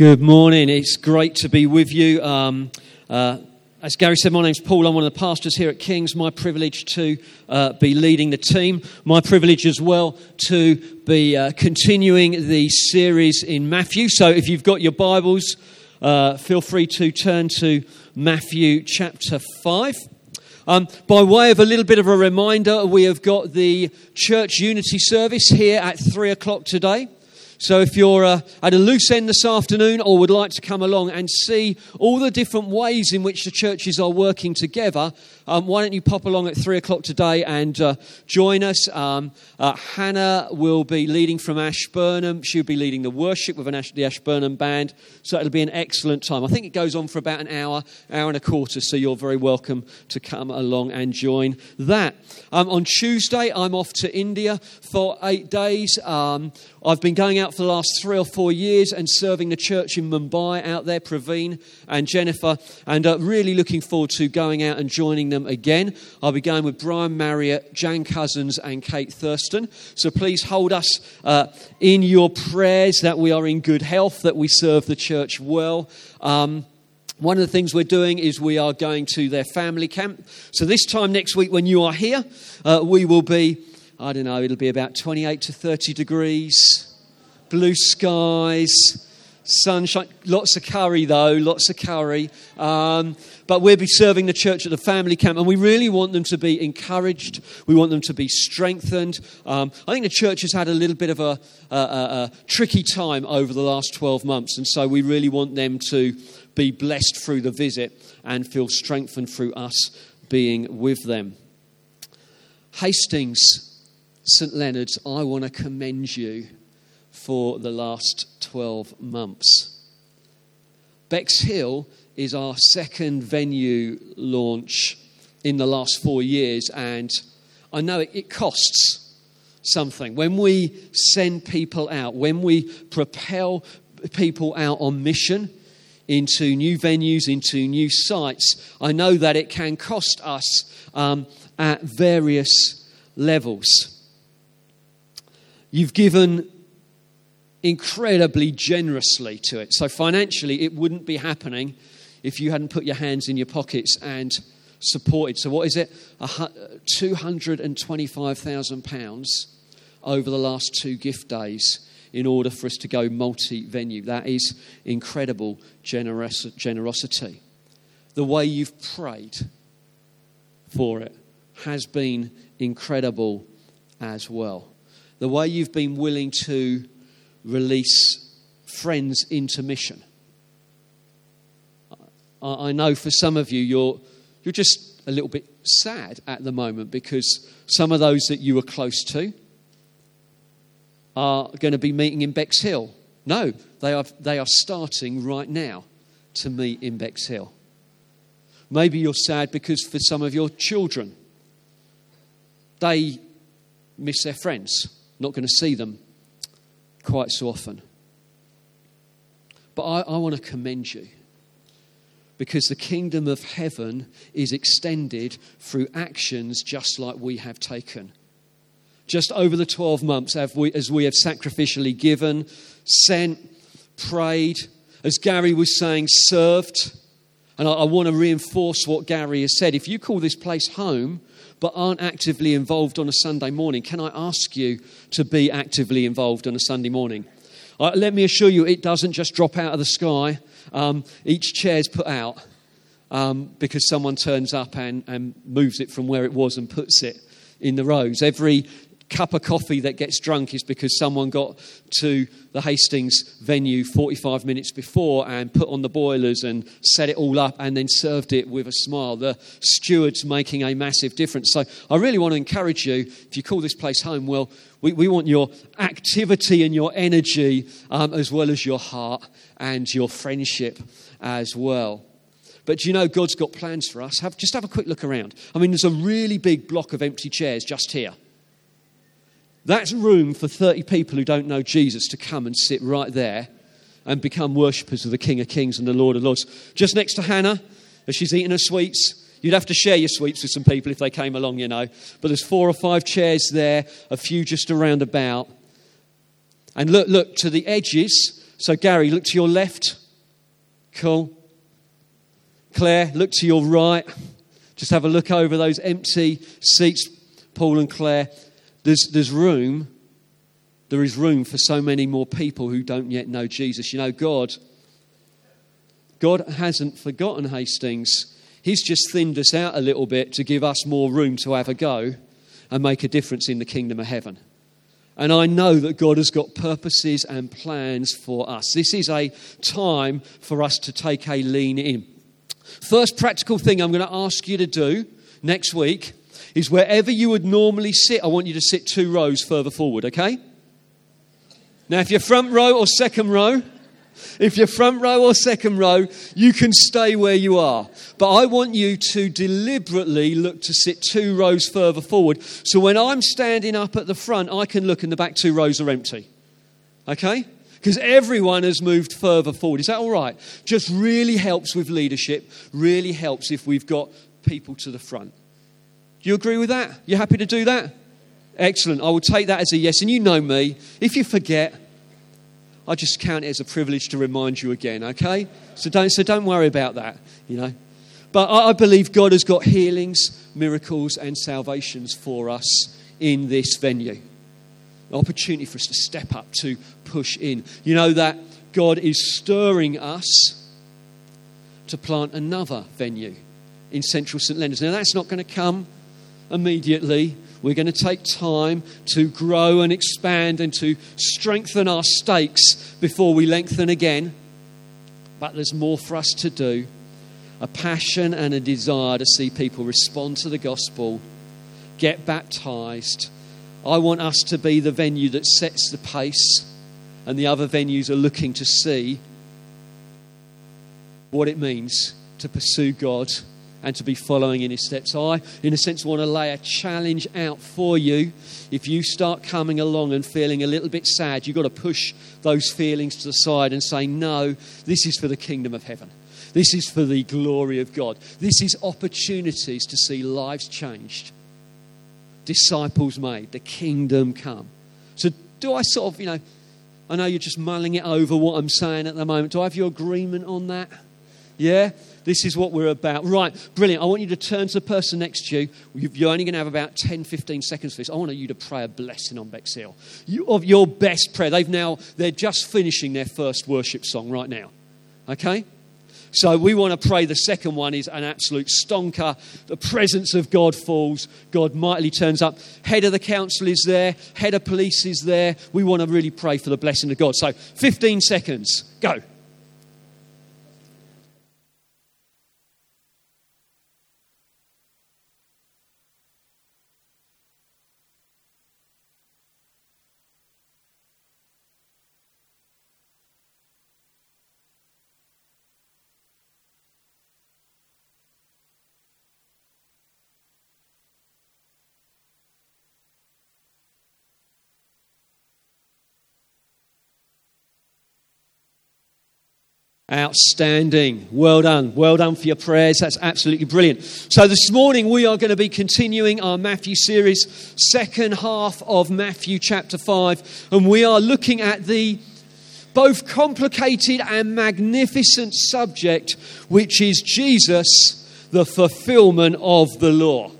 Good morning. It's great to be with you. Um, uh, as Gary said, my name's Paul. I'm one of the pastors here at King's. My privilege to uh, be leading the team. My privilege as well to be uh, continuing the series in Matthew. So if you've got your Bibles, uh, feel free to turn to Matthew chapter 5. Um, by way of a little bit of a reminder, we have got the church unity service here at 3 o'clock today. So if you're uh, at a loose end this afternoon or would like to come along and see all the different ways in which the churches are working together, um, why don't you pop along at three o'clock today and uh, join us? Um, uh, Hannah will be leading from Ashburnham. She'll be leading the worship with Ash- the Ashburnham band. So it'll be an excellent time. I think it goes on for about an hour, hour and a quarter. So you're very welcome to come along and join that. Um, on Tuesday, I'm off to India for eight days. Um, I've been going out for the last three or four years and serving the church in Mumbai out there, Praveen and Jennifer, and uh, really looking forward to going out and joining them again. I'll be going with Brian Marriott, Jan Cousins, and Kate Thurston. So please hold us uh, in your prayers that we are in good health, that we serve the church well. Um, one of the things we're doing is we are going to their family camp. So, this time next week, when you are here, uh, we will be I don't know, it'll be about 28 to 30 degrees, blue skies, sunshine, lots of curry though, lots of curry. Um, but we'll be serving the church at the family camp, and we really want them to be encouraged. We want them to be strengthened. Um, I think the church has had a little bit of a, a, a, a tricky time over the last 12 months, and so we really want them to be blessed through the visit and feel strengthened through us being with them. Hastings St. Leonard's, I want to commend you for the last 12 months. Bexhill is our second venue launch in the last four years, and I know it, it costs something. When we send people out, when we propel people out on mission into new venues, into new sites, I know that it can cost us um, at various levels. You've given incredibly generously to it. So, financially, it wouldn't be happening if you hadn't put your hands in your pockets and supported. So, what is it? £225,000 over the last two gift days in order for us to go multi venue. That is incredible generosity. The way you've prayed for it has been incredible as well the way you've been willing to release friends into mission. I know for some of you, you're, you're just a little bit sad at the moment because some of those that you were close to are going to be meeting in Bexhill. No, they are, they are starting right now to meet in Bexhill. Maybe you're sad because for some of your children, they miss their friends not going to see them quite so often. But I, I want to commend you because the kingdom of heaven is extended through actions just like we have taken. Just over the 12 months, we, as we have sacrificially given, sent, prayed, as Gary was saying, served. And I, I want to reinforce what Gary has said. If you call this place home, but aren't actively involved on a Sunday morning, can I ask you to be actively involved on a Sunday morning? Uh, let me assure you, it doesn't just drop out of the sky. Um, each chair's put out um, because someone turns up and, and moves it from where it was and puts it in the rows. Every cup of coffee that gets drunk is because someone got to the Hastings venue 45 minutes before and put on the boilers and set it all up and then served it with a smile. The steward's making a massive difference. So I really want to encourage you, if you call this place home, well, we, we want your activity and your energy um, as well as your heart and your friendship as well. But you know God's got plans for us? Have, just have a quick look around. I mean, there's a really big block of empty chairs just here. That's room for 30 people who don't know Jesus to come and sit right there and become worshippers of the King of Kings and the Lord of Lords. Just next to Hannah, as she's eating her sweets, You'd have to share your sweets with some people if they came along, you know. But there's four or five chairs there, a few just around about. And look, look to the edges. So, Gary, look to your left. Cool. Claire, look to your right. Just have a look over those empty seats, Paul and Claire. There's, there's room. There is room for so many more people who don't yet know Jesus. You know, God, God hasn't forgotten Hastings. He's just thinned us out a little bit to give us more room to have a go and make a difference in the kingdom of heaven. And I know that God has got purposes and plans for us. This is a time for us to take a lean in. First practical thing I'm going to ask you to do next week is wherever you would normally sit, I want you to sit two rows further forward, okay? Now, if you're front row or second row, if you're front row or second row, you can stay where you are. But I want you to deliberately look to sit two rows further forward. So when I'm standing up at the front, I can look and the back two rows are empty. Okay? Because everyone has moved further forward. Is that all right? Just really helps with leadership, really helps if we've got people to the front. Do you agree with that? You happy to do that? Excellent. I will take that as a yes. And you know me. If you forget, I just count it as a privilege to remind you again, okay? So don't, so don't worry about that, you know. But I, I believe God has got healings, miracles, and salvations for us in this venue. An opportunity for us to step up, to push in. You know that God is stirring us to plant another venue in central St. Leonard's. Now, that's not going to come immediately. We're going to take time to grow and expand and to strengthen our stakes before we lengthen again. But there's more for us to do a passion and a desire to see people respond to the gospel, get baptized. I want us to be the venue that sets the pace, and the other venues are looking to see what it means to pursue God and to be following in his steps. I, in a sense, want to lay a challenge out for you. If you start coming along and feeling a little bit sad, you've got to push those feelings to the side and say, No, this is for the kingdom of heaven. This is for the glory of God. This is opportunities to see lives changed, disciples made, the kingdom come. So, do I sort of, you know, I know you're just mulling it over what I'm saying at the moment. Do I have your agreement on that? Yeah? This is what we're about. Right, brilliant. I want you to turn to the person next to you. You're only going to have about 10, 15 seconds for this. I want you to pray a blessing on Bexhill. You, of your best prayer. They've now, they're just finishing their first worship song right now. Okay? So we want to pray. The second one is an absolute stonker. The presence of God falls. God mightily turns up. Head of the council is there. Head of police is there. We want to really pray for the blessing of God. So 15 seconds. Go. Outstanding. Well done. Well done for your prayers. That's absolutely brilliant. So, this morning we are going to be continuing our Matthew series, second half of Matthew chapter 5, and we are looking at the both complicated and magnificent subject, which is Jesus, the fulfillment of the law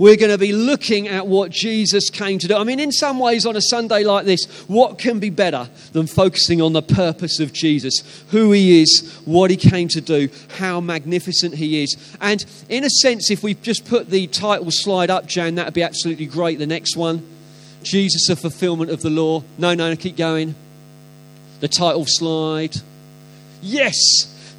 we're going to be looking at what Jesus came to do. I mean, in some ways, on a Sunday like this, what can be better than focusing on the purpose of Jesus, who he is, what he came to do, how magnificent he is? And in a sense, if we just put the title slide up, Jan, that would be absolutely great. The next one Jesus, the fulfillment of the law. No, no, no keep going. The title slide. Yes,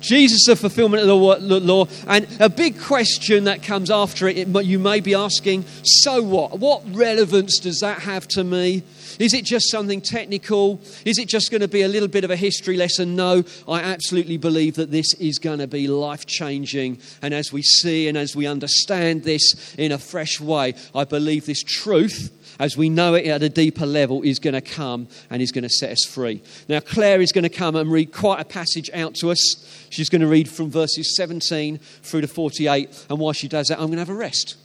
Jesus, the fulfillment of the law. And a big question that comes after it, you may be asking, so what? What relevance does that have to me? Is it just something technical? Is it just going to be a little bit of a history lesson? No, I absolutely believe that this is going to be life changing. And as we see and as we understand this in a fresh way, I believe this truth as we know it at a deeper level, is going to come and is going to set us free. Now, Claire is going to come and read quite a passage out to us. She's going to read from verses 17 through to 48. And while she does that, I'm going to have a rest.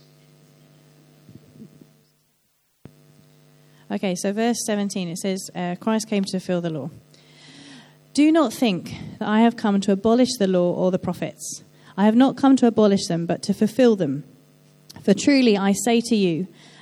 Okay, so verse 17 it says, uh, Christ came to fulfill the law. Do not think that I have come to abolish the law or the prophets. I have not come to abolish them, but to fulfill them. For truly I say to you,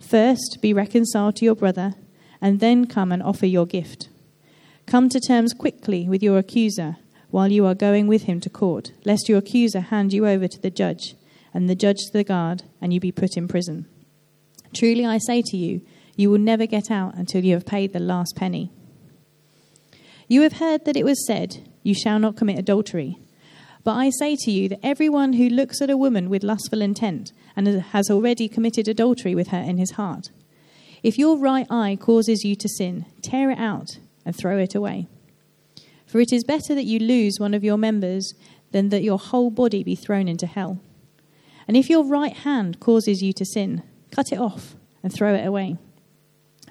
First, be reconciled to your brother, and then come and offer your gift. Come to terms quickly with your accuser while you are going with him to court, lest your accuser hand you over to the judge, and the judge to the guard, and you be put in prison. Truly I say to you, you will never get out until you have paid the last penny. You have heard that it was said, You shall not commit adultery. But I say to you that everyone who looks at a woman with lustful intent and has already committed adultery with her in his heart, if your right eye causes you to sin, tear it out and throw it away. For it is better that you lose one of your members than that your whole body be thrown into hell. And if your right hand causes you to sin, cut it off and throw it away.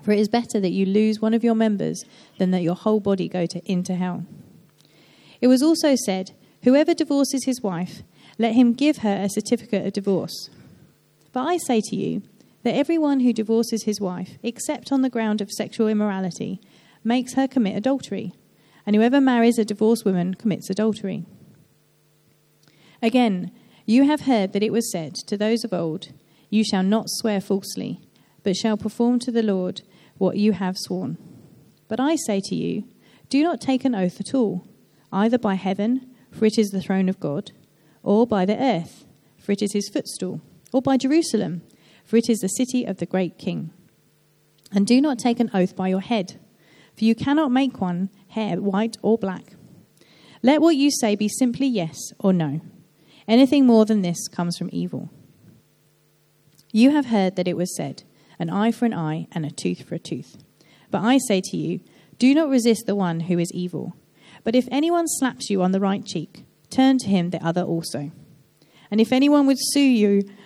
For it is better that you lose one of your members than that your whole body go to, into hell. It was also said, Whoever divorces his wife, let him give her a certificate of divorce. But I say to you that everyone who divorces his wife, except on the ground of sexual immorality, makes her commit adultery, and whoever marries a divorced woman commits adultery. Again, you have heard that it was said to those of old, You shall not swear falsely, but shall perform to the Lord what you have sworn. But I say to you, do not take an oath at all, either by heaven, for it is the throne of God, or by the earth, for it is his footstool, or by Jerusalem, for it is the city of the great king. And do not take an oath by your head, for you cannot make one hair white or black. Let what you say be simply yes or no. Anything more than this comes from evil. You have heard that it was said, an eye for an eye, and a tooth for a tooth. But I say to you, do not resist the one who is evil. But if anyone slaps you on the right cheek, turn to him the other also. And if anyone would sue you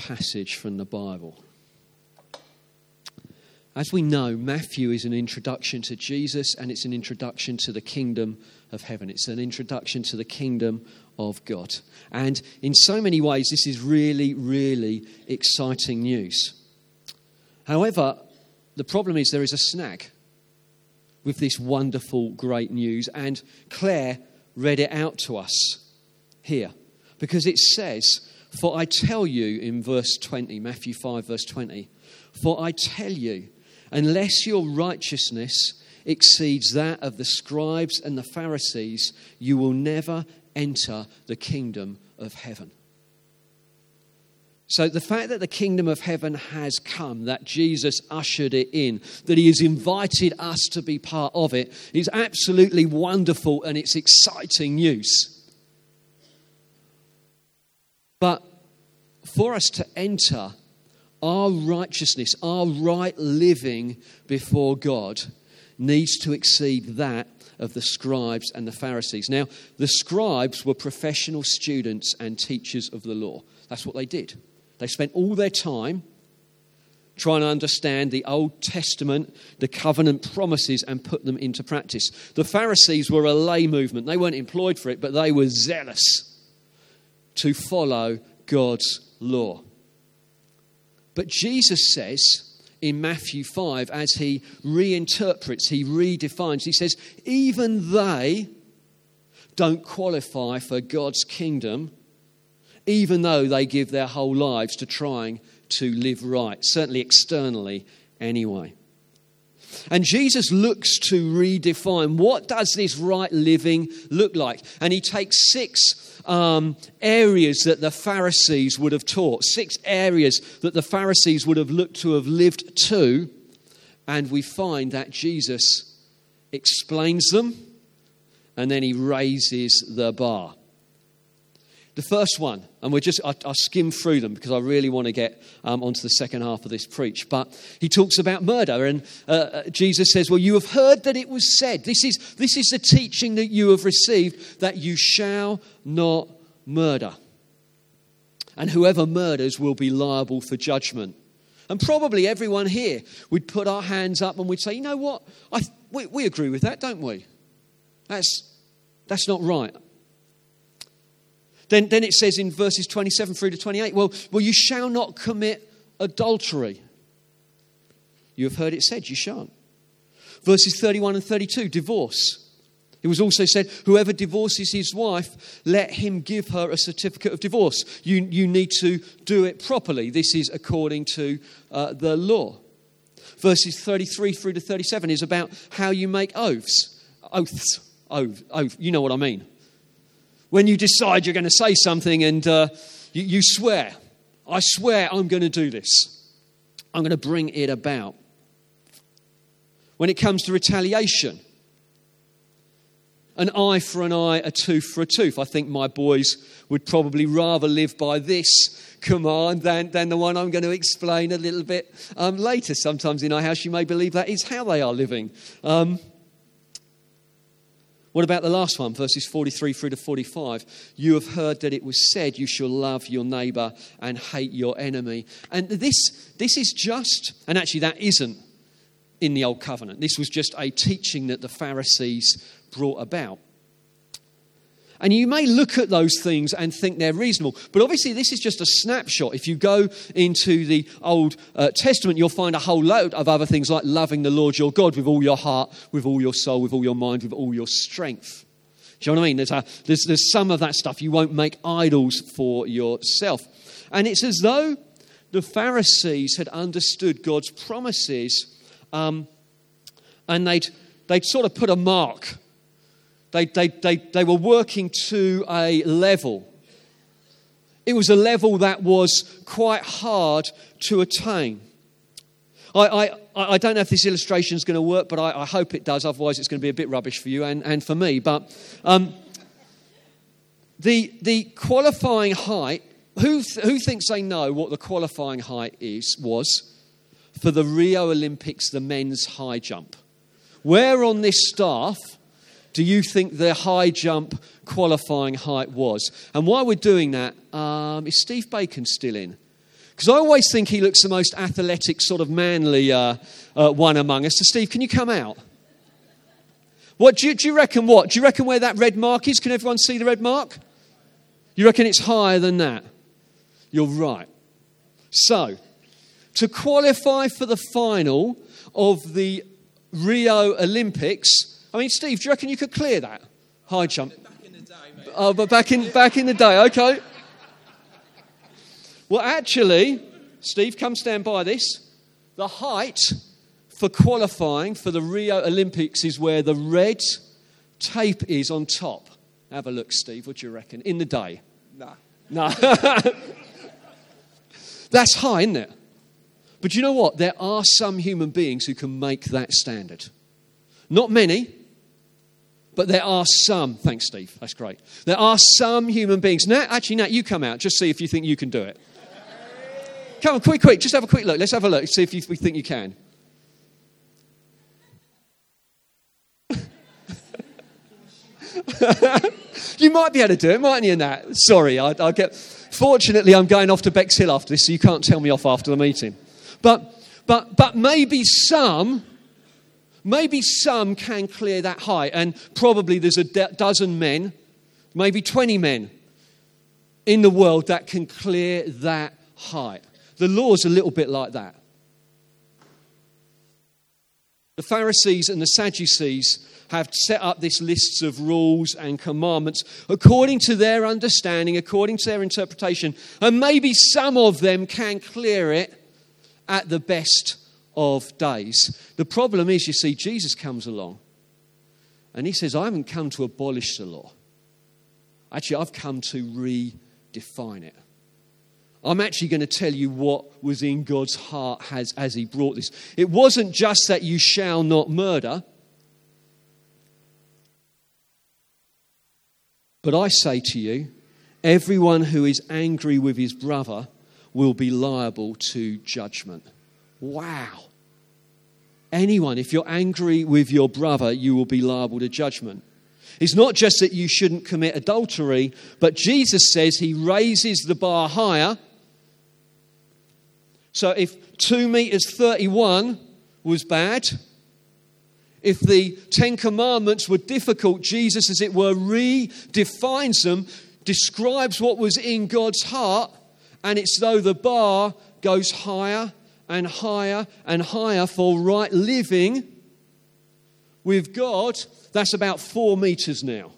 passage from the Bible. As we know, Matthew is an introduction to Jesus and it's an introduction to the kingdom of heaven. It's an introduction to the kingdom of God. And in so many ways, this is really, really exciting news. However, the problem is there is a snag with this wonderful, great news, and Claire read it out to us here because it says, For I tell you in verse 20, Matthew 5, verse 20, For I tell you, unless your righteousness exceeds that of the scribes and the Pharisees, you will never enter the kingdom of heaven. So, the fact that the kingdom of heaven has come, that Jesus ushered it in, that he has invited us to be part of it, is absolutely wonderful and it's exciting news. But for us to enter our righteousness, our right living before God, needs to exceed that of the scribes and the Pharisees. Now, the scribes were professional students and teachers of the law. That's what they did. They spent all their time trying to understand the Old Testament, the covenant promises, and put them into practice. The Pharisees were a lay movement. They weren't employed for it, but they were zealous to follow God's law. But Jesus says in Matthew 5, as he reinterprets, he redefines, he says, even they don't qualify for God's kingdom even though they give their whole lives to trying to live right, certainly externally anyway. And Jesus looks to redefine what does this right living look like. And he takes six um, areas that the Pharisees would have taught, six areas that the Pharisees would have looked to have lived to. And we find that Jesus explains them and then he raises the bar. The first one, and we're just, I, I skim through them because I really want to get um, onto the second half of this preach. But he talks about murder, and uh, uh, Jesus says, Well, you have heard that it was said, this is, this is the teaching that you have received, that you shall not murder. And whoever murders will be liable for judgment. And probably everyone here would put our hands up and we'd say, You know what? I, we, we agree with that, don't we? That's, that's not right. Then, then it says in verses 27 through to 28, well, well, you shall not commit adultery. You have heard it said, you shan't. Verses 31 and 32, divorce. It was also said, whoever divorces his wife, let him give her a certificate of divorce. You, you need to do it properly. This is according to uh, the law. Verses 33 through to 37 is about how you make oaths. Oaths. Oath, oath. You know what I mean when you decide you're going to say something and uh, you, you swear, I swear I'm going to do this, I'm going to bring it about. When it comes to retaliation, an eye for an eye, a tooth for a tooth. I think my boys would probably rather live by this command than, than the one I'm going to explain a little bit um, later. Sometimes in our house, you may believe that is how they are living. Um, what about the last one, verses 43 through to 45? You have heard that it was said, You shall love your neighbor and hate your enemy. And this, this is just, and actually, that isn't in the Old Covenant. This was just a teaching that the Pharisees brought about. And you may look at those things and think they're reasonable. But obviously, this is just a snapshot. If you go into the Old uh, Testament, you'll find a whole load of other things like loving the Lord your God with all your heart, with all your soul, with all your mind, with all your strength. Do you know what I mean? There's, a, there's, there's some of that stuff. You won't make idols for yourself. And it's as though the Pharisees had understood God's promises um, and they'd, they'd sort of put a mark they, they, they, they were working to a level. It was a level that was quite hard to attain. I, I, I don't know if this illustration is going to work, but I, I, hope it does. Otherwise, it's going to be a bit rubbish for you and, and for me. But um, the, the qualifying height, who, who thinks they know what the qualifying height is, was for the Rio Olympics, the men's high jump? Where on this staff do you think the high jump qualifying height was? And while we're doing that, um, is Steve Bacon still in? Because I always think he looks the most athletic, sort of manly uh, uh, one among us. So, Steve, can you come out? What do you, do you reckon? What do you reckon? Where that red mark is? Can everyone see the red mark? You reckon it's higher than that? You're right. So, to qualify for the final of the Rio Olympics, I mean, Steve, do you reckon you could clear that high jump? Back in the day, mate. Oh, but back in, back in the day, okay. Well, actually, Steve, come stand by this. The height for qualifying for the Rio Olympics is where the red tape is on top. Have a look, Steve. What do you reckon? In the day? Nah. No. That's high, isn't it? But you know what? There are some human beings who can make that standard. Not many, but there are some. Thanks, Steve. That's great. There are some human beings. Now, actually, Nat, you come out. Just see if you think you can do it. Come on, quick, quick. Just have a quick look. Let's have a look. See if you, we think you can. you might be able to do it, mightn't you, Nat? Sorry, I, I get. Fortunately, I'm going off to Bexhill after this, so you can't tell me off after the meeting. But, but, but maybe some, maybe some can clear that height, and probably there's a dozen men, maybe 20 men in the world that can clear that height. The law's a little bit like that. The Pharisees and the Sadducees have set up this lists of rules and commandments according to their understanding, according to their interpretation, and maybe some of them can clear it at the best of days. The problem is, you see, Jesus comes along and he says, I haven't come to abolish the law. Actually, I've come to redefine it. I'm actually going to tell you what was in God's heart as, as He brought this. It wasn't just that you shall not murder, but I say to you, everyone who is angry with his brother will be liable to judgment. Wow. Anyone, if you're angry with your brother, you will be liable to judgment. It's not just that you shouldn't commit adultery, but Jesus says he raises the bar higher so if 2 meters 31 was bad, if the Ten Commandments were difficult, Jesus, as it were, redefines them, describes what was in God's heart, and it's though the bar goes higher and higher and higher for right living with God. That's about four meters now.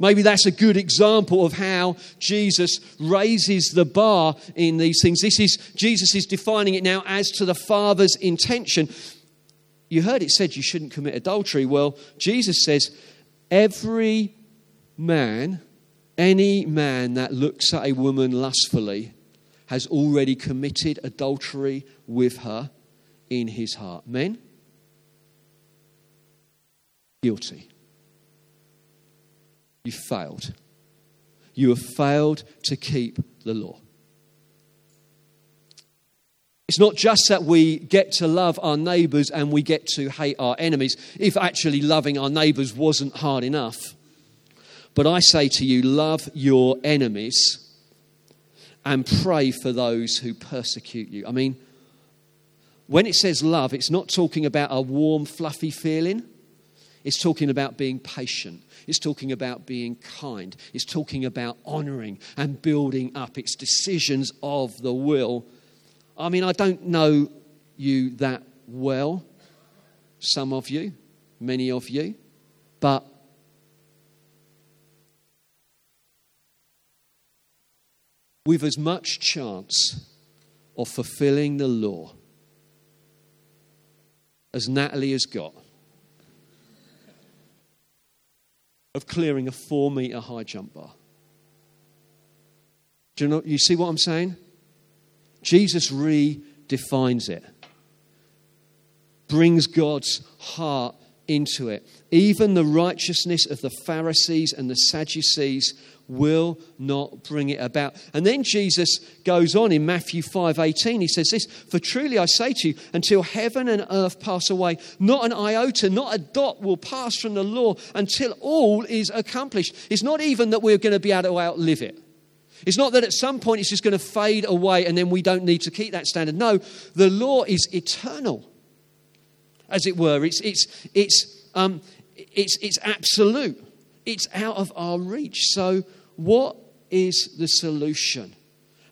Maybe that's a good example of how Jesus raises the bar in these things. This is Jesus is defining it now as to the Father's intention. You heard it said you shouldn't commit adultery. Well, Jesus says every man, any man that looks at a woman lustfully has already committed adultery with her in his heart. Men, guilty. You failed. You have failed to keep the law. It's not just that we get to love our neighbours and we get to hate our enemies, if actually loving our neighbours wasn't hard enough. But I say to you, love your enemies and pray for those who persecute you. I mean, when it says love, it's not talking about a warm, fluffy feeling. It's talking about being patient. It's talking about being kind. It's talking about honoring and building up. It's decisions of the will. I mean, I don't know you that well, some of you, many of you, but with as much chance of fulfilling the law as Natalie has got, of clearing a four meter high jump bar. Do you know? You see what I'm saying? Jesus redefines it, brings God's heart into it. Even the righteousness of the Pharisees and the Sadducees will not bring it about. And then Jesus goes on in Matthew 5:18 he says this for truly I say to you until heaven and earth pass away not an iota not a dot will pass from the law until all is accomplished. It's not even that we're going to be able to outlive it. It's not that at some point it's just going to fade away and then we don't need to keep that standard. No, the law is eternal, as it were. It's, it's, it's, um, it's, it's absolute it's out of our reach. So, what is the solution?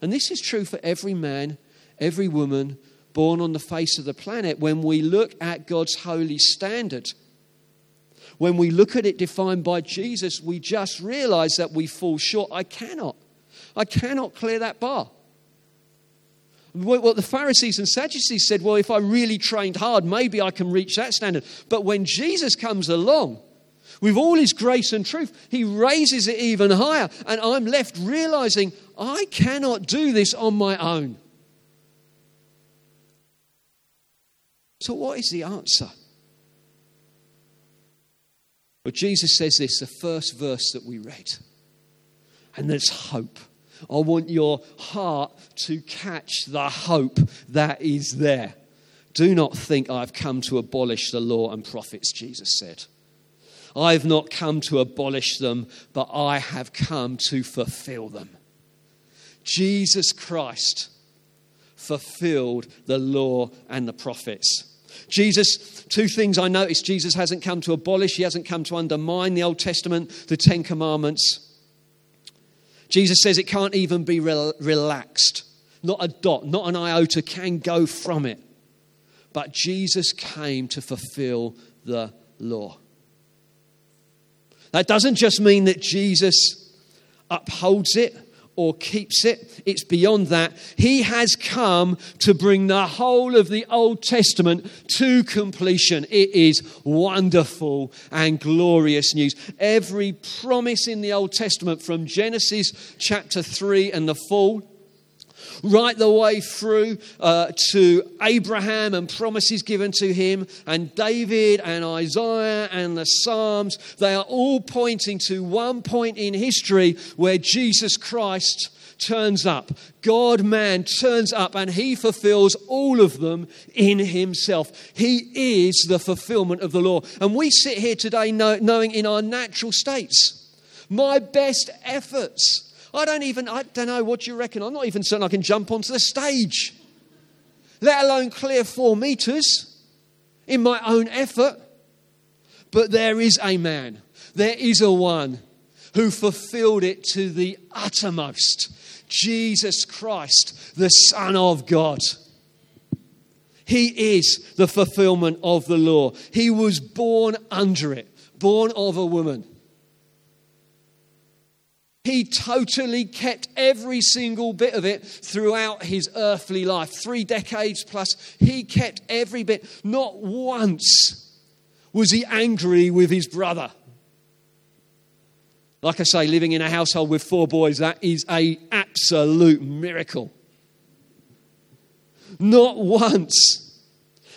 And this is true for every man, every woman born on the face of the planet. When we look at God's holy standard, when we look at it defined by Jesus, we just realize that we fall short. I cannot. I cannot clear that bar. What the Pharisees and Sadducees said, well, if I really trained hard, maybe I can reach that standard. But when Jesus comes along, with all his grace and truth, he raises it even higher. And I'm left realizing I cannot do this on my own. So, what is the answer? Well, Jesus says this, the first verse that we read. And there's hope. I want your heart to catch the hope that is there. Do not think I've come to abolish the law and prophets, Jesus said. I've not come to abolish them, but I have come to fulfill them. Jesus Christ fulfilled the law and the prophets. Jesus, two things I noticed Jesus hasn't come to abolish, he hasn't come to undermine the Old Testament, the Ten Commandments. Jesus says it can't even be relaxed. Not a dot, not an iota can go from it. But Jesus came to fulfill the law. That doesn't just mean that Jesus upholds it or keeps it. It's beyond that. He has come to bring the whole of the Old Testament to completion. It is wonderful and glorious news. Every promise in the Old Testament, from Genesis chapter 3 and the fall right the way through uh, to Abraham and promises given to him, and David and Isaiah and the Psalms. They are all pointing to one point in history where Jesus Christ turns up. God man turns up and he fulfills all of them in himself. He is the fulfillment of the law. And we sit here today knowing in our natural states, my best efforts I don't even, I don't know, what you reckon? I'm not even certain I can jump onto the stage, let alone clear four meters in my own effort. But there is a man, there is a one who fulfilled it to the uttermost Jesus Christ, the Son of God. He is the fulfillment of the law. He was born under it, born of a woman. He totally kept every single bit of it throughout his earthly life. Three decades plus, he kept every bit. Not once was he angry with his brother. Like I say, living in a household with four boys, that is a absolute miracle. Not once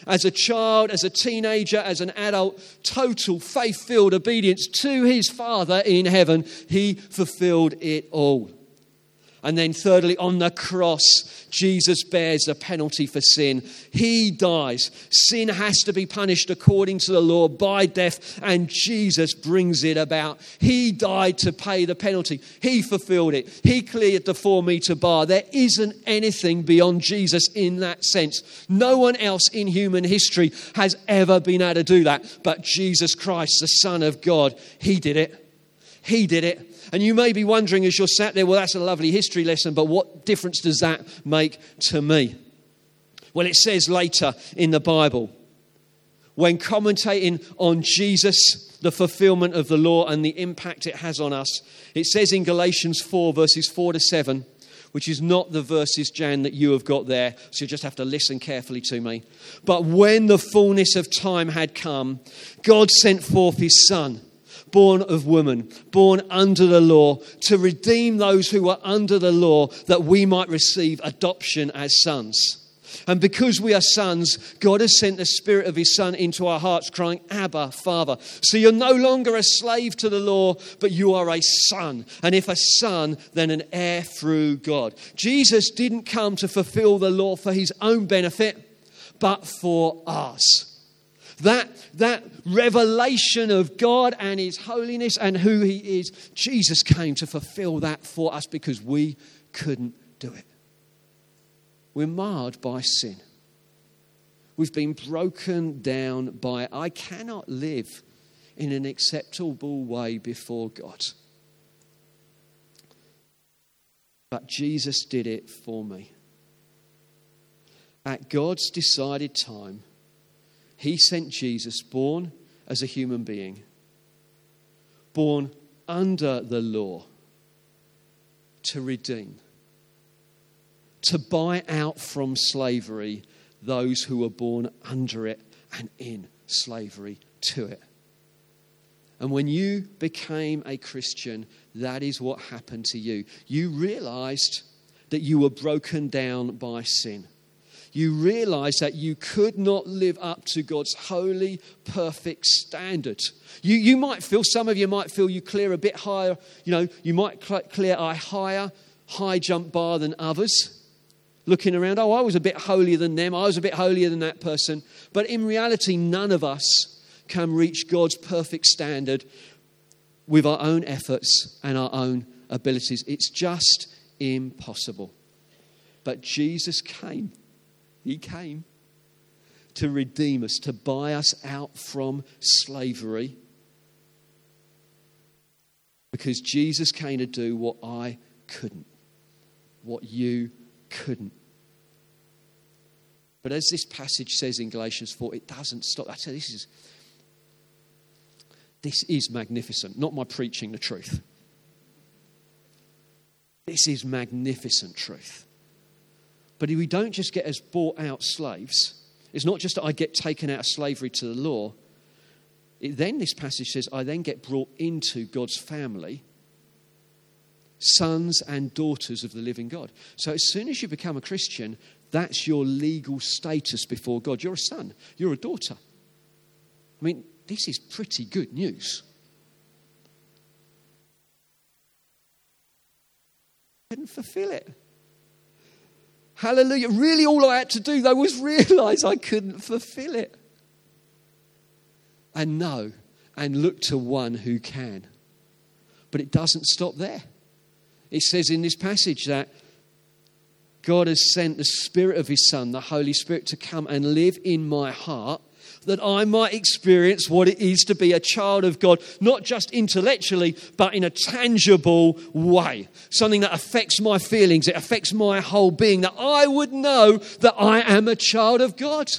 as a child, as a teenager, as an adult, total faith filled obedience to his Father in heaven, he fulfilled it all. And then, thirdly, on the cross, Jesus bears the penalty for sin. He dies. Sin has to be punished according to the law by death, and Jesus brings it about. He died to pay the penalty. He fulfilled it. He cleared the four meter bar. There isn't anything beyond Jesus in that sense. No one else in human history has ever been able to do that, but Jesus Christ, the Son of God, He did it. He did it. And you may be wondering as you're sat there, well, that's a lovely history lesson, but what difference does that make to me? Well, it says later in the Bible, when commentating on Jesus, the fulfillment of the law, and the impact it has on us, it says in Galatians 4, verses 4 to 7, which is not the verses, Jan, that you have got there, so you just have to listen carefully to me. But when the fullness of time had come, God sent forth his Son born of woman, born under the law, to redeem those who were under the law, that we might receive adoption as sons. And because we are sons, God has sent the Spirit of His Son into our hearts, crying, Abba, Father. So you're no longer a slave to the law, but you are a son. And if a son, then an heir through God. Jesus didn't come to fulfill the law for His own benefit, but for us. That, that revelation of God and His holiness and who He is, Jesus came to fulfill that for us because we couldn't do it. We're marred by sin. We've been broken down by, I cannot live in an acceptable way before God. But Jesus did it for me. At God's decided time, he sent Jesus, born as a human being, born under the law, to redeem, to buy out from slavery those who were born under it and in slavery to it. And when you became a Christian, that is what happened to you. You realized that you were broken down by sin. You realize that you could not live up to God's holy, perfect standard. You, you might feel, some of you might feel you clear a bit higher, you know, you might clear a higher high jump bar than others. Looking around, oh, I was a bit holier than them, I was a bit holier than that person. But in reality, none of us can reach God's perfect standard with our own efforts and our own abilities. It's just impossible. But Jesus came. He came to redeem us, to buy us out from slavery. Because Jesus came to do what I couldn't, what you couldn't. But as this passage says in Galatians 4, it doesn't stop. I tell you, this is this is magnificent. Not my preaching the truth. This is magnificent truth. But we don't just get as bought out slaves. It's not just that I get taken out of slavery to the law. It, then this passage says, I then get brought into God's family, sons and daughters of the living God. So as soon as you become a Christian, that's your legal status before God. You're a son, you're a daughter. I mean, this is pretty good news. Couldn't fulfill it. Hallelujah. Really, all I had to do, though, was realize I couldn't fulfill it. And know and look to one who can. But it doesn't stop there. It says in this passage that God has sent the Spirit of His Son, the Holy Spirit, to come and live in my heart that I might experience what it is to be a child of God, not just intellectually, but in a tangible way. Something that affects my feelings, it affects my whole being, that I would know that I am a child of God.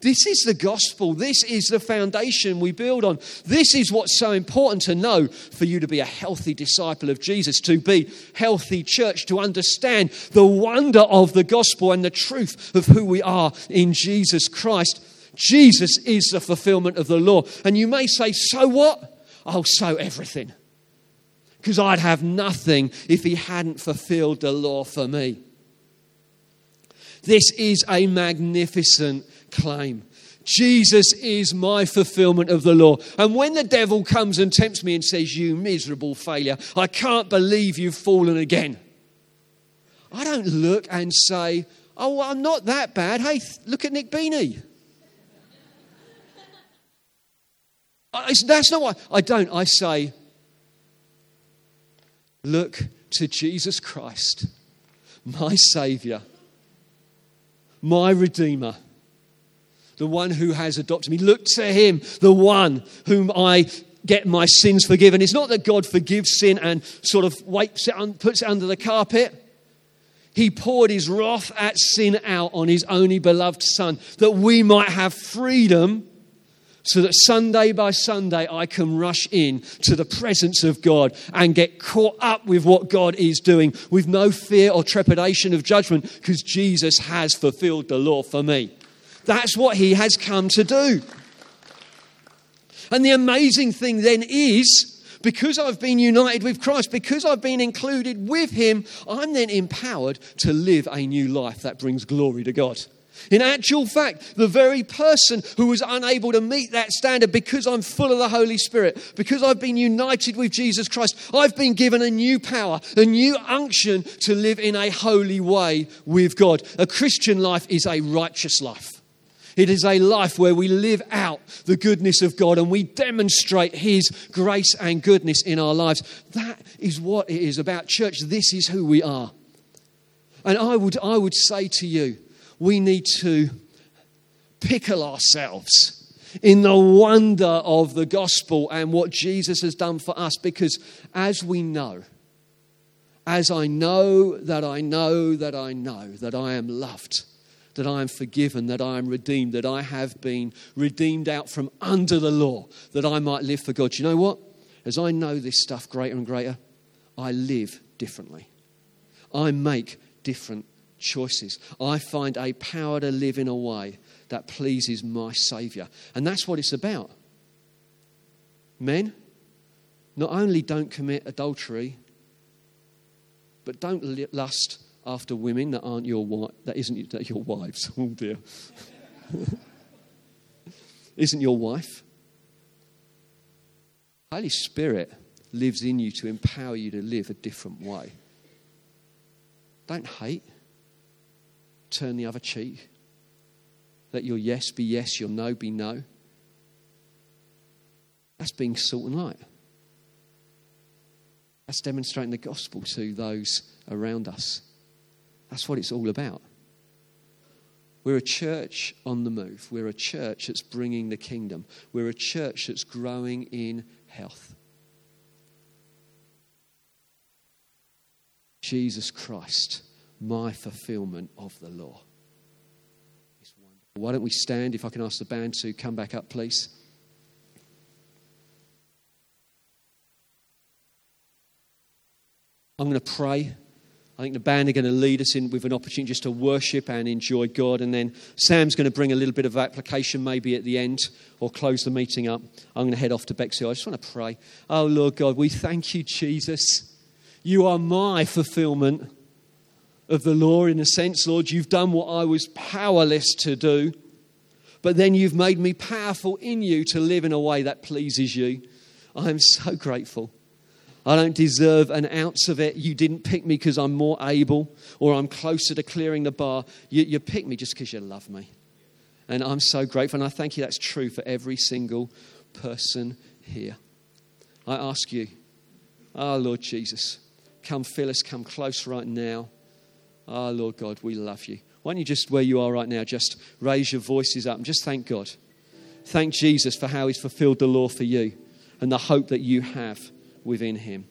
This is the gospel. This is the foundation we build on. This is what's so important to know for you to be a healthy disciple of Jesus, to be healthy church, to understand the wonder of the gospel and the truth of who we are in Jesus Christ. Jesus is the fulfillment of the law. And you may say, so what? Oh, so everything. Because I'd have nothing if he hadn't fulfilled the law for me. This is a magnificent claim. Jesus is my fulfillment of the law. And when the devil comes and tempts me and says, You miserable failure, I can't believe you've fallen again. I don't look and say, Oh, I'm not that bad. Hey, look at Nick Beanie. That's not what I don't. I say, look to Jesus Christ, my Savior, my Redeemer, the one who has adopted me. Look to Him, the one whom I get my sins forgiven. It's not that God forgives sin and sort of wipes it, and puts it under the carpet. He poured his wrath at sin out on his only beloved Son that we might have freedom so that Sunday by Sunday I can rush in to the presence of God and get caught up with what God is doing with no fear or trepidation of judgment because Jesus has fulfilled the law for me. That's what he has come to do. And the amazing thing then is, because I've been united with Christ, because I've been included with Him, I'm then empowered to live a new life that brings glory to God. In actual fact, the very person who was unable to meet that standard because I'm full of the Holy Spirit, because I've been united with Jesus Christ, I've been given a new power, a new unction to live in a holy way with God. A Christian life is a righteous life. It is a life where we live out the goodness of God and we demonstrate His grace and goodness in our lives. That is what it is about. Church, this is who we are. And I would, I would say to you, we need to pickle ourselves in the wonder of the gospel and what Jesus has done for us. Because as we know, as I know that I know that I know that I am loved, that I am forgiven, that I am redeemed, that I have been redeemed out from under the law, that I might live for God. You know what? As I know this stuff greater and greater, I live differently. I make different choices. I find a power to live in a way that pleases my Savior. And that's what it's about. Men, not only don't commit adultery, but don't lust after women that aren't your wife, that isn't that your wives. Oh dear. isn't your wife. Holy Spirit lives in you to empower you to live a different way. Don't hate. Turn the other cheek. Let your yes be yes, your no be no. That's being salt and light. That's demonstrating the gospel to those around us. That's what it's all about. We're a church on the move. We're a church that's bringing the kingdom. We're a church that's growing in health. Jesus Christ, my fulfillment of the law. Why don't we stand? If I can ask the band to come back up, please. I'm going to pray. I think the band are going to lead us in with an opportunity just to worship and enjoy God. And then Sam's going to bring a little bit of application maybe at the end or close the meeting up. I'm going to head off to Bexhill. I just want to pray. Oh, Lord God, we thank you, Jesus. You are my fulfillment of the law in a sense, Lord. You've done what I was powerless to do. But then you've made me powerful in you to live in a way that pleases you. I am so grateful. I don't deserve an ounce of it. You didn't pick me because I'm more able or I'm closer to clearing the bar. You, you picked me just because you love me. And I'm so grateful. And I thank you that's true for every single person here. I ask you, oh Lord Jesus, come fill us, come close right now. Oh Lord God, we love you. Why don't you just, where you are right now, just raise your voices up and just thank God. Thank Jesus for how he's fulfilled the law for you and the hope that you have within him.